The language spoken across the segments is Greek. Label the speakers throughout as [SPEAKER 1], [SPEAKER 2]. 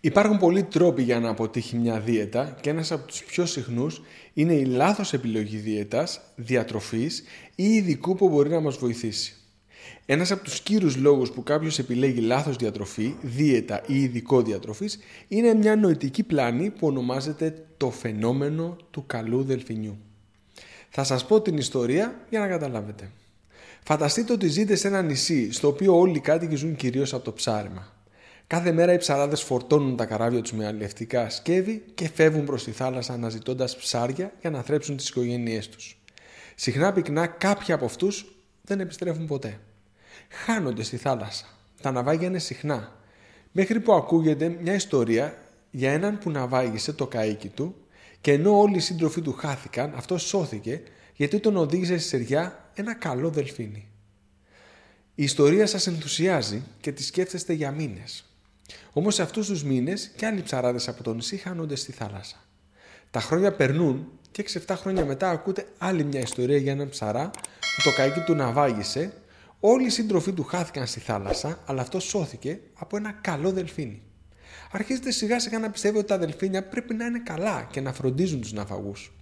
[SPEAKER 1] Υπάρχουν πολλοί τρόποι για να αποτύχει μια δίαιτα και ένας από τους πιο συχνούς είναι η λάθος επιλογή δίαιτας, διατροφής ή ειδικού που μπορεί να μας βοηθήσει. Ένας από τους κύριους λόγους που κάποιος επιλέγει λάθος διατροφή, δίαιτα ή ειδικό διατροφής είναι μια νοητική πλάνη που ονομάζεται το φαινόμενο του καλού δελφινιού. Θα σας πω την ιστορία για να καταλάβετε. Φανταστείτε ότι ζείτε σε ένα νησί στο οποίο όλοι οι κάτοικοι ζουν κυρίως από το ψάρεμα. Κάθε μέρα οι ψαράδες φορτώνουν τα καράβια τους με αλληλευτικά σκεύη και φεύγουν προς τη θάλασσα αναζητώντας ψάρια για να θρέψουν τις οικογένειές τους. Συχνά πυκνά κάποιοι από αυτούς δεν επιστρέφουν ποτέ. Χάνονται στη θάλασσα. Τα ναυάγια είναι συχνά. Μέχρι που ακούγεται μια ιστορία για έναν που ναυάγησε το καίκι του και ενώ όλοι οι σύντροφοι του χάθηκαν, αυτό σώθηκε γιατί τον οδήγησε στη σεριά ένα καλό δελφίνι. Η ιστορία σας ενθουσιάζει και τη σκέφτεστε για μήνες. Όμως σε αυτούς τους μήνες και άλλοι ψαράδες από το νησί χάνονται στη θάλασσα. Τα χρόνια περνούν και 6-7 χρόνια μετά ακούτε άλλη μια ιστορία για έναν ψαρά που το καίκι του ναυάγησε. Όλοι οι σύντροφοί του χάθηκαν στη θάλασσα, αλλά αυτός σώθηκε από ένα καλό δελφίνι. Αρχίζετε σιγά σιγά να πιστεύετε ότι τα δελφίνια πρέπει να είναι καλά και να φροντίζουν τους ναυαγούς.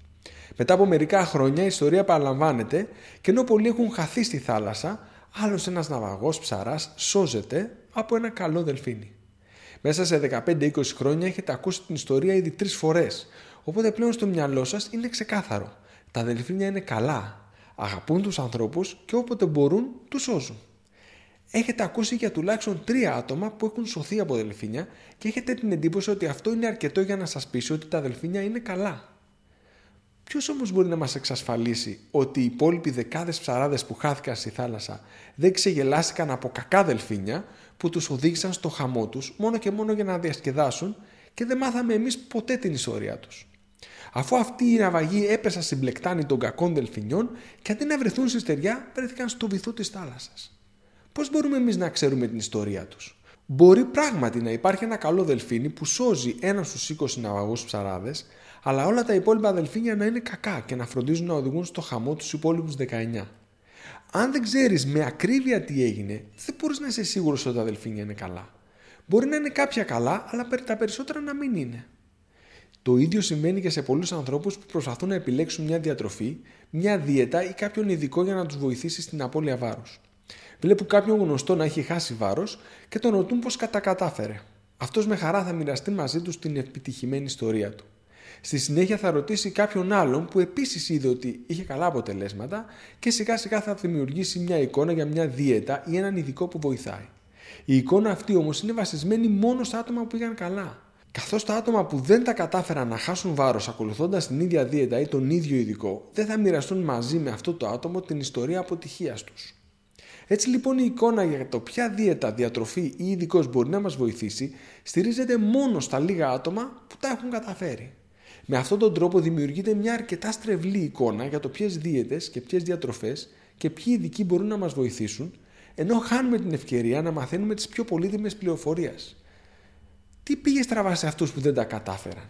[SPEAKER 1] Μετά από μερικά χρόνια η ιστορία παραλαμβάνεται και ενώ πολλοί έχουν χαθεί στη θάλασσα, άλλος ένας ναυαγός ψαράς σώζεται από ένα καλό δελφίνι. Μέσα σε 15-20 χρόνια έχετε ακούσει την ιστορία ήδη τρεις φορές. Οπότε πλέον στο μυαλό σας είναι ξεκάθαρο. Τα δελφίνια είναι καλά. Αγαπούν τους ανθρώπους και όποτε μπορούν τους σώζουν. Έχετε ακούσει για τουλάχιστον τρία άτομα που έχουν σωθεί από δελφίνια και έχετε την εντύπωση ότι αυτό είναι αρκετό για να σας πείσει ότι τα δελφίνια είναι καλά. Ποιος όμως μπορεί να μας εξασφαλίσει ότι οι υπόλοιποι δεκάδες ψαράδες που χάθηκαν στη θάλασσα δεν ξεγελάστηκαν από κακά δελφίνια που τους οδήγησαν στο χαμό τους μόνο και μόνο για να διασκεδάσουν και δεν μάθαμε εμείς ποτέ την ιστορία τους. Αφού αυτοί οι ναυαγοί έπεσαν στην πλεκτάνη των κακών δελφινιών και αντί να βρεθούν στη στεριά, βρέθηκαν στο βυθό της θάλασσας. Πώς μπορούμε εμείς να ξέρουμε την ιστορία τους; Μπορεί πράγματι να υπάρχει ένα καλό δελφίνι που σώζει ένα στους 20 ναυαγούς ψαράδες, αλλά όλα τα υπόλοιπα αδελφίνια να είναι κακά και να φροντίζουν να οδηγούν στο χαμό τους υπόλοιπους 19. Αν δεν ξέρεις με ακρίβεια τι έγινε, δεν μπορείς να είσαι σίγουρος ότι τα αδελφίνια είναι καλά. Μπορεί να είναι κάποια καλά, αλλά τα περισσότερα να μην είναι. Το ίδιο συμβαίνει και σε πολλούς ανθρώπους που προσπαθούν να επιλέξουν μια διατροφή, μια δίαιτα ή κάποιον ειδικό για να τους βοηθήσει στην απώλεια βάρους. Βλέπουν κάποιον γνωστό να έχει χάσει βάρος και τον ρωτούν πώς κατακατάφερε. Αυτός με χαρά θα μοιραστεί μαζί του την επιτυχημένη ιστορία του. Στη συνέχεια θα ρωτήσει κάποιον άλλον που επίσης είδε ότι είχε καλά αποτελέσματα και σιγά σιγά θα δημιουργήσει μια εικόνα για μια δίαιτα ή έναν ειδικό που βοηθάει. Η εικόνα αυτή όμως είναι βασισμένη μόνο στα άτομα που πήγαν καλά. Καθώς τα άτομα που δεν τα κατάφεραν να χάσουν βάρος ακολουθώντας την ίδια δίαιτα ή τον ίδιο ειδικό, δεν θα μοιραστούν μαζί με αυτό το άτομο την ιστορία αποτυχίας τους. Έτσι λοιπόν η εικόνα για το ποια δίαιτα, διατροφή ή ειδικός μπορεί να μας βοηθήσει στηρίζεται μόνο στα λίγα άτομα που τα έχουν καταφέρει. Με αυτόν τον τρόπο δημιουργείται μια αρκετά στρεβλή εικόνα για το ποιες δίαιτες και ποιες διατροφές και ποιοι ειδικοί μπορούν να μας βοηθήσουν, ενώ χάνουμε την ευκαιρία να μαθαίνουμε τις πιο πολύτιμες πληροφορίες. Τι πήγε στραβά σε αυτούς που δεν τα κατάφεραν;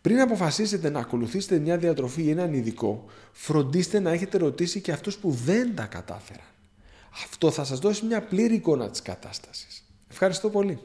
[SPEAKER 1] Πριν αποφασίσετε να ακολουθήσετε μια διατροφή ή έναν ειδικό, φροντίστε να έχετε ρωτήσει και αυτούς που δεν τα κατάφεραν. Αυτό θα σας δώσει μια πλήρη εικόνα της κατάστασης. Ευχαριστώ πολύ.